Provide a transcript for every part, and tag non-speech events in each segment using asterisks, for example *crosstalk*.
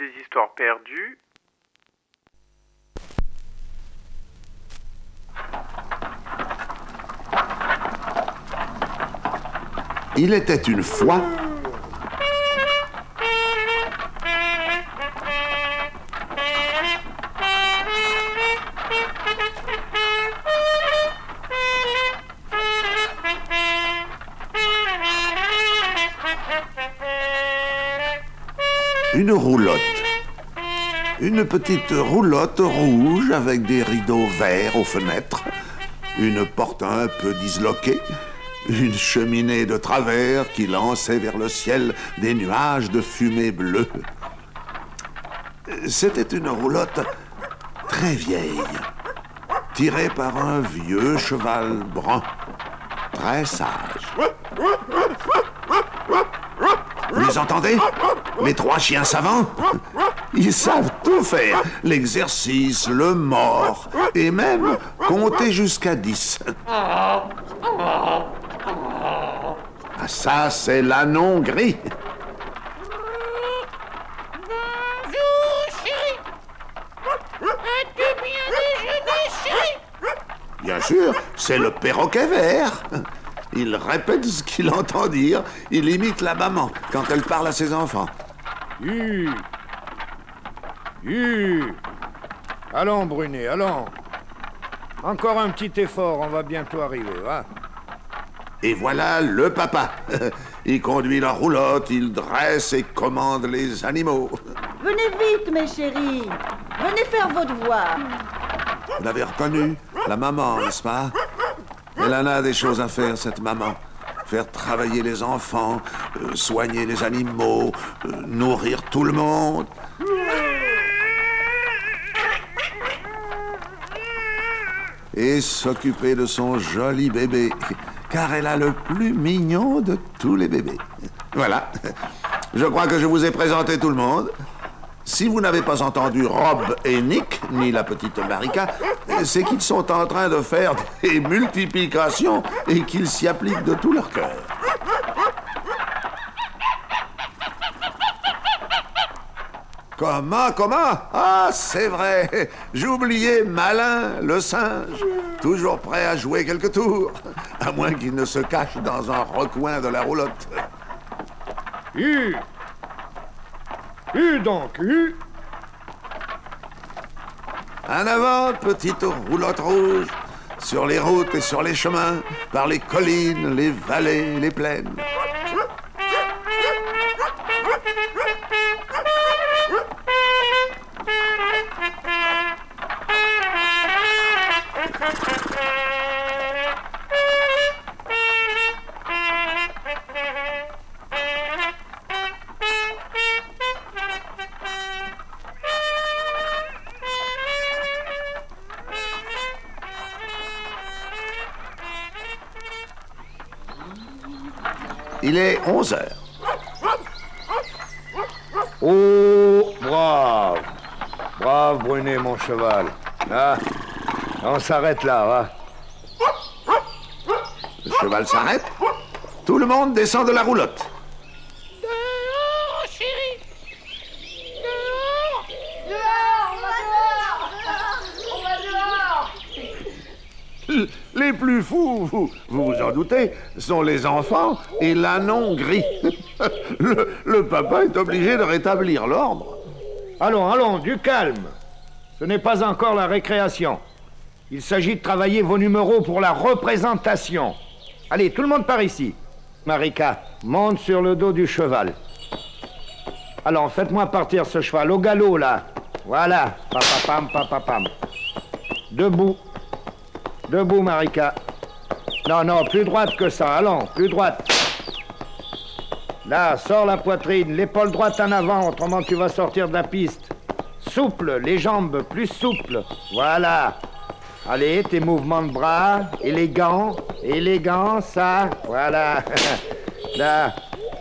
des histoires perdues. Il était une fois une roulotte. Une petite roulotte rouge avec des rideaux verts aux fenêtres, une porte un peu disloquée, une cheminée de travers qui lançait vers le ciel des nuages de fumée bleue. C'était une roulotte très vieille, tirée par un vieux cheval brun, très sage. Vous les entendez? Les trois chiens savants? Ils savent tout faire. L'exercice, le mort, et même compter jusqu'à dix. Ah, ça, c'est l'anon gris. Bonjour, chérie. As-tu bien déjeuné, chérie? Bien sûr, c'est le perroquet vert. Il répète ce qu'il entend dire. Il imite la maman quand elle parle à ses enfants. Hu Hu Allons, Brunet, allons. Encore un petit effort, on va bientôt arriver, va. Et voilà le papa. *laughs* Il conduit la roulotte, il dresse et commande les animaux. Venez vite, mes chéris. Venez faire vos devoirs. Vous l'avez reconnu La maman, n'est-ce pas? Elle en a des choses à faire, cette maman. Faire travailler les enfants, euh, soigner les animaux, euh, nourrir tout le monde. Et s'occuper de son joli bébé, car elle a le plus mignon de tous les bébés. Voilà. Je crois que je vous ai présenté tout le monde. Si vous n'avez pas entendu Rob et Nick, ni la petite Marika, c'est qu'ils sont en train de faire des multiplications et qu'ils s'y appliquent de tout leur cœur. Comment, comment Ah, c'est vrai J'oubliais Malin, le singe, toujours prêt à jouer quelques tours, à moins qu'il ne se cache dans un recoin de la roulotte. U donc, U. En avant, petite roulotte rouge, sur les routes et sur les chemins, par les collines, les vallées, les plaines. Il est 11 heures. Oh, brave. Brave, Brunet, mon cheval. Ah, on s'arrête là, va. Le cheval s'arrête. Tout le monde descend de la roulotte. Fous, vous, vous en doutez, sont les enfants et l'anon gris. *laughs* Le, papa est obligé de rétablir l'ordre. Allons, allons, du calme. Ce n'est pas encore la récréation. Il s'agit de travailler vos numéros pour la représentation. Allez, tout le monde par ici. Marika, monte sur le dos du cheval. Allons, faites-moi partir ce cheval au galop, là. Voilà. Papapam, papapam. Debout. Debout, Marika. Non, non, plus droite que ça. Allons, plus droite. Là, sors la poitrine, l'épaule droite en avant, autrement tu vas sortir de la piste. Souple, les jambes plus souples. Voilà. Allez, tes mouvements de bras, élégants, élégants, ça, voilà. *laughs* Là.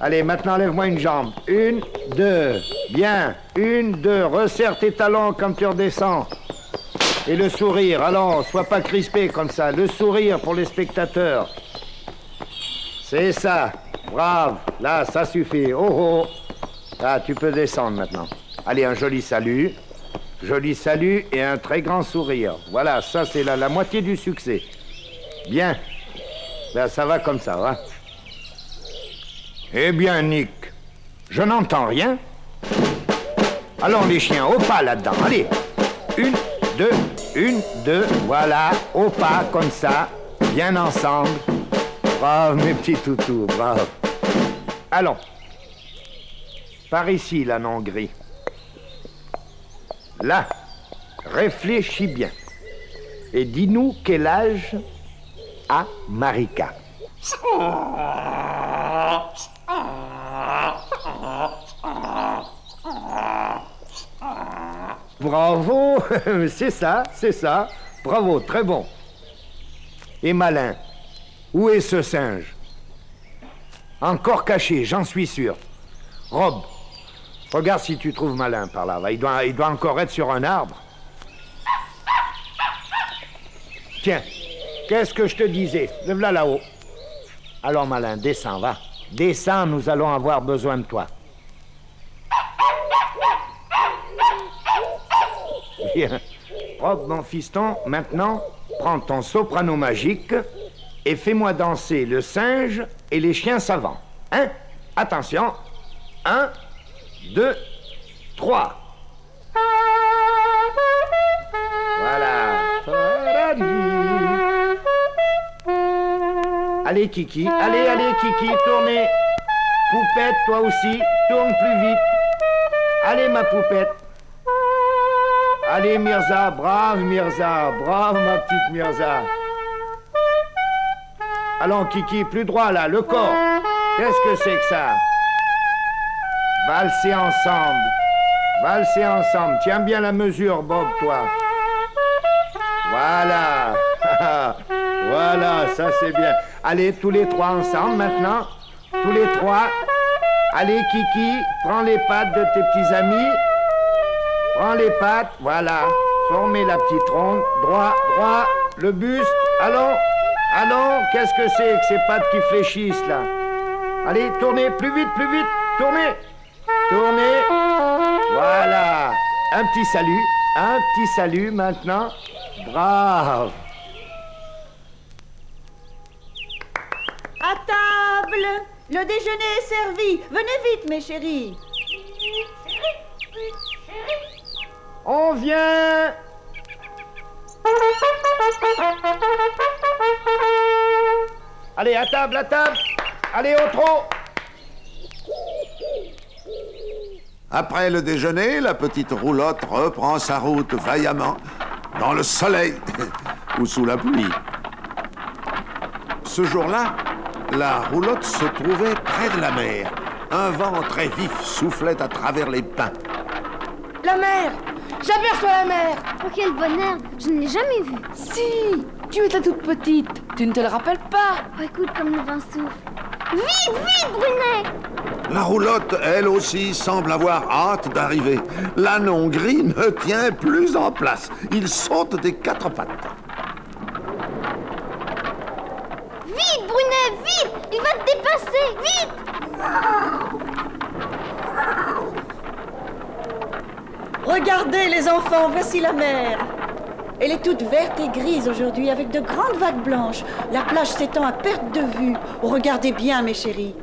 Allez, maintenant lève-moi une jambe. Une, deux. Bien. Une, deux. Resserre tes talons comme tu redescends. Et le sourire, allons, sois pas crispé comme ça. Le sourire pour les spectateurs. C'est ça. Brave. Là, ça suffit. Oh oh. Ah, tu peux descendre maintenant. Allez, un joli salut. Joli salut et un très grand sourire. Voilà, ça c'est la, moitié du succès. Bien. Ben, ça va comme ça, va. Eh bien, Nick, je n'entends rien. Allons, les chiens, au pas là-dedans. Allez. Une, deux, une, deux. Voilà, au pas, comme ça. Bien ensemble. Bravo, mes petits toutous, bravo. Allons. Par ici, là, non gris. Là, réfléchis bien. Et dis-nous quel âge a Marika. *laughs* Bravo, *laughs* c'est ça, c'est ça. Bravo, très bon. Et malin, où est ce singe? Encore caché, j'en suis sûr. Rob, regarde si tu trouves malin par là. Il doit, il doit encore être sur un arbre. Tiens, qu'est-ce que je te disais? Lève-la là-haut. Alors, malin, descends, va. Descends, nous allons avoir besoin de toi. Bien. Rob, mon fiston, maintenant, prends ton soprano magique et fais-moi danser le singe et les chiens savants. Hein? Attention. Un, deux, trois. Voilà. Allez, Kiki. Allez, allez, Kiki, tournez. Poupette, toi aussi, tourne plus vite. Allez, ma poupette. Allez, Mirza, brave Mirza, brave ma petite Mirza. Allons, Kiki, plus droit là, le corps. Qu'est-ce que c'est que ça? Valsez ensemble. Valsez ensemble. Tiens bien la mesure, Bob, toi. Voilà. *laughs* voilà, ça c'est bien. Allez, tous les trois ensemble maintenant. Tous les trois. Allez, Kiki, prends les pattes de tes petits amis. Prends les pattes, voilà. Formez la petite ronde. Droit, droit. Le buste. Allons, allons. Qu'est-ce que c'est que ces pattes qui fléchissent là? Allez, tournez, plus vite, plus vite. Tournez. Tournez. Voilà. Un petit salut. Un petit salut maintenant. Brave. À table Le déjeuner est servi. Venez vite, mes chéris. On vient. Allez, à table, à table. Allez, au trot. Après le déjeuner, la petite roulotte reprend sa route vaillamment, dans le soleil *laughs* ou sous la pluie. Ce jour-là, la roulotte se trouvait près de la mer. Un vent très vif soufflait à travers les pins. La mer J'aperçois la mer Oh, quel bonheur Je ne l'ai jamais vu. Si Tu étais toute petite. Tu ne te le rappelles pas Oh, écoute comme le vent souffle. Vite, vite, Brunet La roulotte, elle aussi, semble avoir hâte d'arriver. L'anon gris ne tient plus en place. Il saute des quatre pattes. Vite, Brunet, vite Il va te dépasser Vite Regardez, les enfants, voici la mer. Elle est toute verte et grise aujourd'hui, avec de grandes vagues blanches. La plage s'étend à perte de vue. Regardez bien, mes chéris.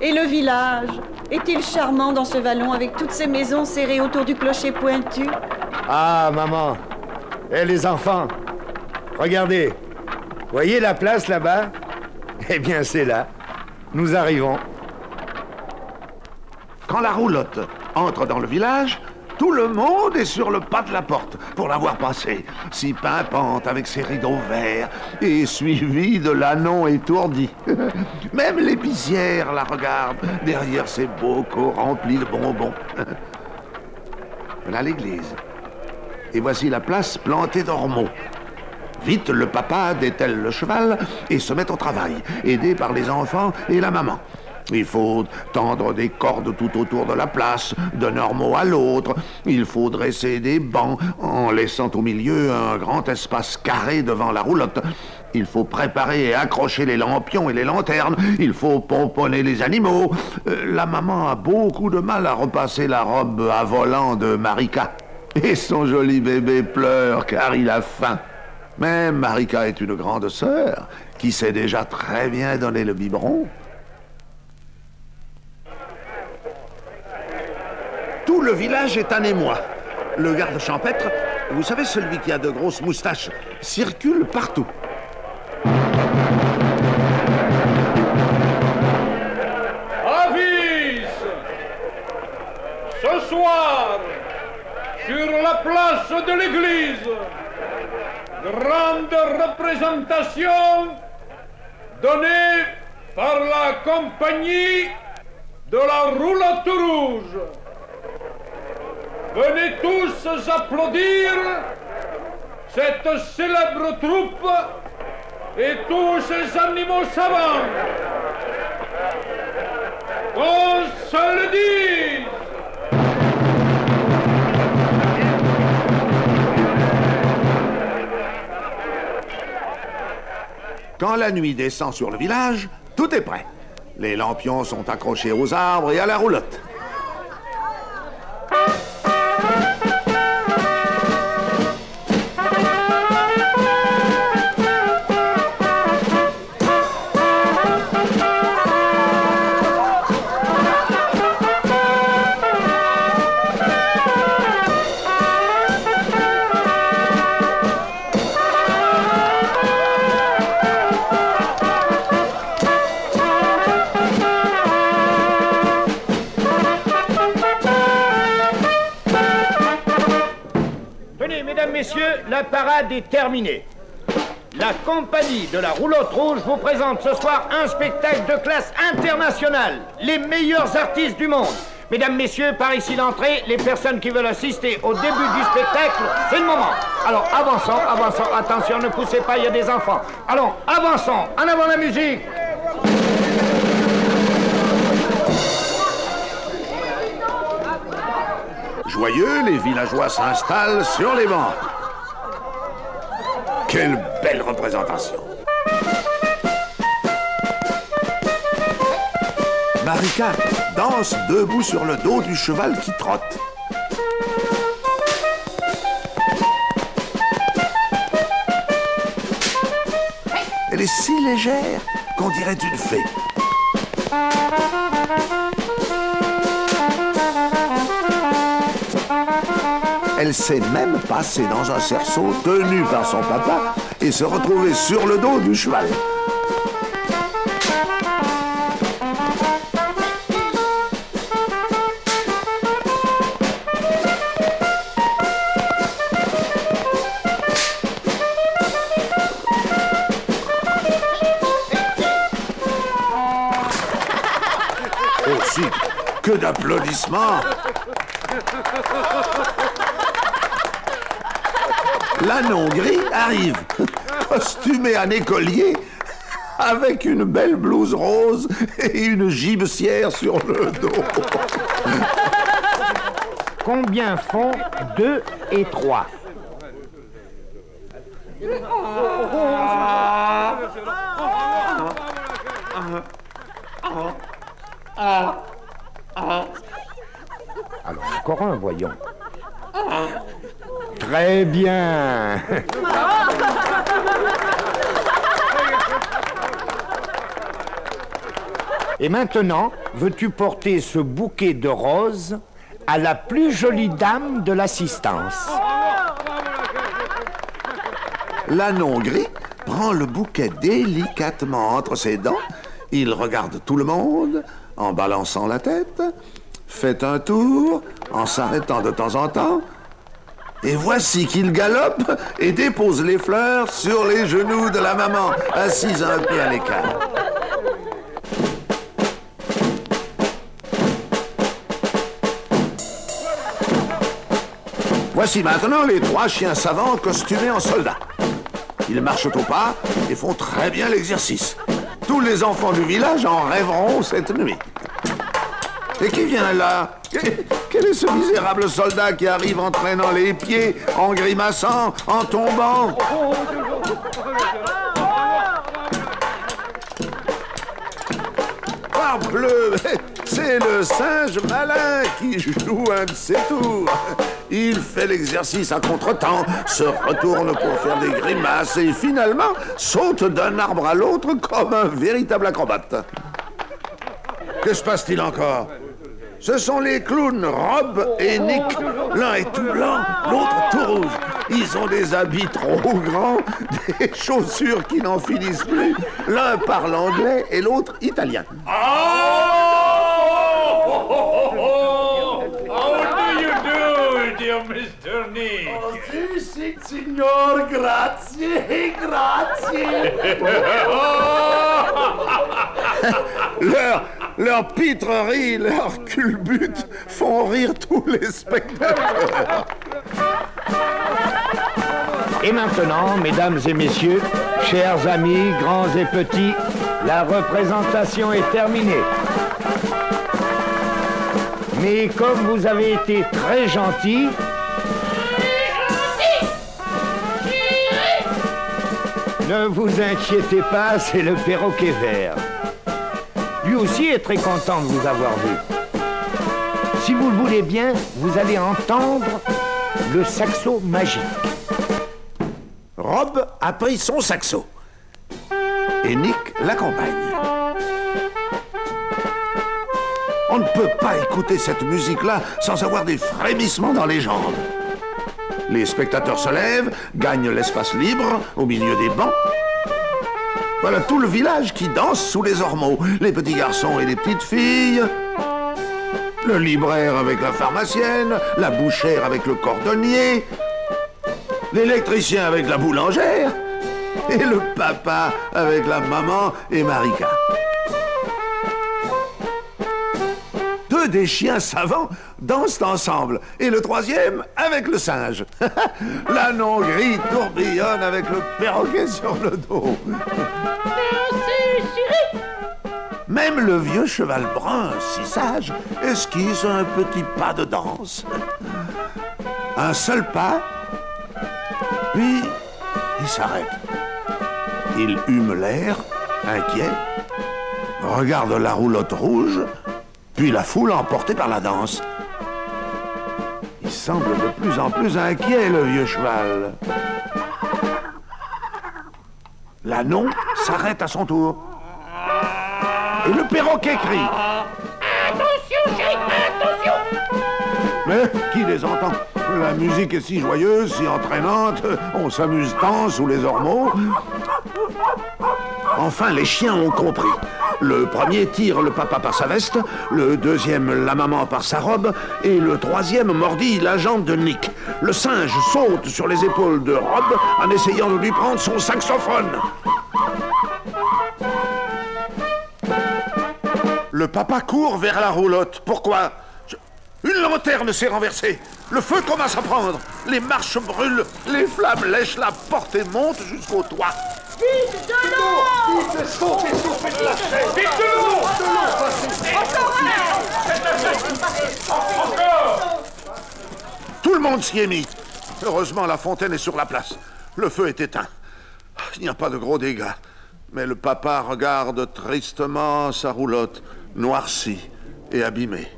Et le village Est-il charmant dans ce vallon avec toutes ces maisons serrées autour du clocher pointu? Ah, maman. Et les enfants. Regardez. Voyez la place là-bas? Eh bien, c'est là. Nous arrivons. Quand la roulotte entre dans le village, tout le monde est sur le pas de la porte pour la voir passer, si pimpante avec ses rideaux verts et suivie de l'anon étourdi. *laughs* Même l'épicière la regarde derrière ses bocaux remplis de bonbons. *laughs* Voilà l'église. Et voici la place plantée d'ormeaux. Vite, le papa dételle le cheval et se met au travail, aidé par les enfants et la maman. Il faut tendre des cordes tout autour de la place, d'un ormeau à l'autre. Il faut dresser des bancs en laissant au milieu un grand espace carré devant la roulotte. Il faut préparer et accrocher les lampions et les lanternes. Il faut pomponner les animaux. Euh, la maman a beaucoup de mal à repasser la robe à volant de Marika. Et son joli bébé pleure car il a faim. Mais Marika est une grande sœur qui sait déjà très bien donner le biberon. Le village est un émoi. Le garde champêtre, vous savez celui qui a de grosses moustaches, circule partout. Avise Ce soir, sur la place de l'église, grande représentation donnée par la compagnie de la roulotte rouge. Venez tous applaudir cette célèbre troupe et tous ces animaux savants. Qu'on se le dise Quand la nuit descend sur le village, tout est prêt. Les lampions sont accrochés aux arbres et à la roulotte. La parade est terminée. La compagnie de la roulotte rouge vous présente ce soir un spectacle de classe internationale. Les meilleurs artistes du monde. Mesdames, messieurs, par ici l'entrée, les personnes qui veulent assister au début du spectacle, c'est le moment. Alors avançons, avançons, attention, ne poussez pas, il y a des enfants. Allons, avançons, en avant la musique. Joyeux, les villageois s'installent sur les bancs. Quelle belle représentation. Marika danse debout sur le dos du cheval qui trotte. Elle est si légère qu'on dirait une fée. Elle sait même passer dans un cerceau tenu par son papa et se retrouver sur le dos du cheval. *laughs* Que d'applaudissements L'ânon gris arrive, costumé en écolier, avec une belle blouse rose et une gibecière sur le dos. Combien font 2 et 3 Alors encore un, voyons. Très bien. Et maintenant, veux-tu porter ce bouquet de roses à la plus jolie dame de l'assistance? L'ânon gris prend le bouquet délicatement entre ses dents. Il regarde tout le monde en balançant la tête, fait un tour en s'arrêtant de temps en temps. Et voici qu'il galope et dépose les fleurs sur les genoux de la maman, assise un peu à l'écart. Voici maintenant les trois chiens savants costumés en soldats. Ils marchent au pas et font très bien l'exercice. Tous les enfants du village en rêveront cette nuit. Et qui vient là? Quel est ce misérable soldat qui arrive en traînant les pieds, en grimaçant, en tombant ah, Parbleu C'est le singe malin qui joue un de ses tours. Il fait l'exercice à contretemps, se retourne pour faire des grimaces et finalement saute d'un arbre à l'autre comme un véritable acrobate. Que se passe-t-il encore? Ce sont les clowns Rob et Nick. L'un est tout blanc, l'autre tout rouge. Ils ont des habits trop grands, *laughs* des chaussures qui n'en finissent plus. L'un parle anglais et l'autre italien. Oh! How do you do, dear Mr. Nick? Signor, grazie, grazie. *laughs* Leur, leur pitrerie, leur culbute font rire tous les spectateurs. Et maintenant, mesdames et messieurs, chers amis, grands et petits, la représentation est terminée. Mais comme vous avez été très gentils, ne vous inquiétez pas, c'est le perroquet vert. Lui aussi est très content de vous avoir vu. Si vous le voulez bien, vous allez entendre le saxo magique. Rob a son saxo. Et Nick l'accompagne. On ne peut pas écouter cette musique-là sans avoir des frémissements dans les jambes. Les spectateurs se lèvent, gagnent l'espace libre au milieu des bancs. Voilà tout le village qui danse sous les ormeaux. Les petits garçons et les petites filles. Le libraire avec la pharmacienne, la bouchère avec le cordonnier, l'électricien avec la boulangère et le papa avec la maman et Marika. Des chiens savants dansent ensemble et le troisième avec le singe. *laughs* L'anon gris tourbillonne avec le perroquet sur le dos. Même le vieux cheval brun, si sage, esquisse un petit pas de danse. Un seul pas, puis il s'arrête. Il hume l'air, inquiet, regarde la roulotte rouge, puis la foule emportée par la danse. Il semble de plus en plus inquiet, le vieux cheval. L'anon s'arrête à son tour. Et le perroquet crie. Attention, chérie, attention Mais qui les entend? La musique est si joyeuse, si entraînante, on s'amuse tant sous les ormeaux. Enfin, les chiens ont compris. Le premier tire le papa par sa veste, le deuxième la maman par sa robe, et le troisième mordit la jambe de Nick. Le singe saute sur les épaules de Rob en essayant de lui prendre son saxophone. Le papa court vers la roulotte. Pourquoi? Une lanterne s'est renversée. Le feu commence à prendre. Les marches brûlent. Les flammes lèchent la porte et montent jusqu'au toit. Tout le monde s'y est mis. Heureusement, la fontaine est sur la place. Le feu est éteint. Il n'y a pas de gros dégâts. Mais le papa regarde tristement sa roulotte, noircie et abîmée.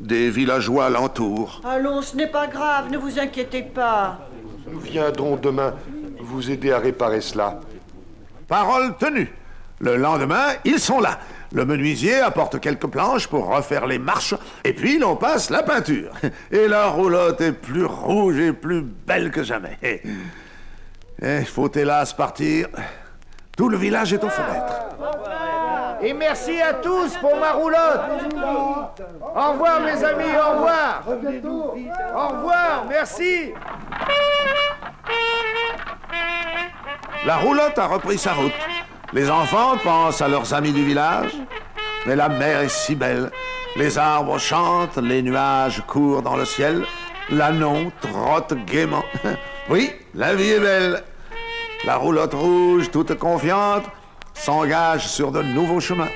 Des villageois l'entourent. Allons, ce n'est pas grave, ne vous inquiétez pas. Nous viendrons demain vous aider à réparer cela. Parole tenue. Le lendemain, ils sont là. Le menuisier apporte quelques planches pour refaire les marches, et puis l'on passe la peinture. *laughs* Et la roulotte est plus rouge et plus belle que jamais. Et il faut hélas partir. Tout le village est aux fenêtres. Et merci à tous pour ma roulotte. Au revoir mes amis, au revoir. Au revoir, merci. La roulotte a repris sa route. Les enfants pensent à leurs amis du village. Mais la mer est si belle. Les arbres chantent, les nuages courent dans le ciel. L'anon trotte gaiement. *laughs* Oui, la vie est belle. La roulotte rouge, toute confiante, s'engage sur de nouveaux chemins.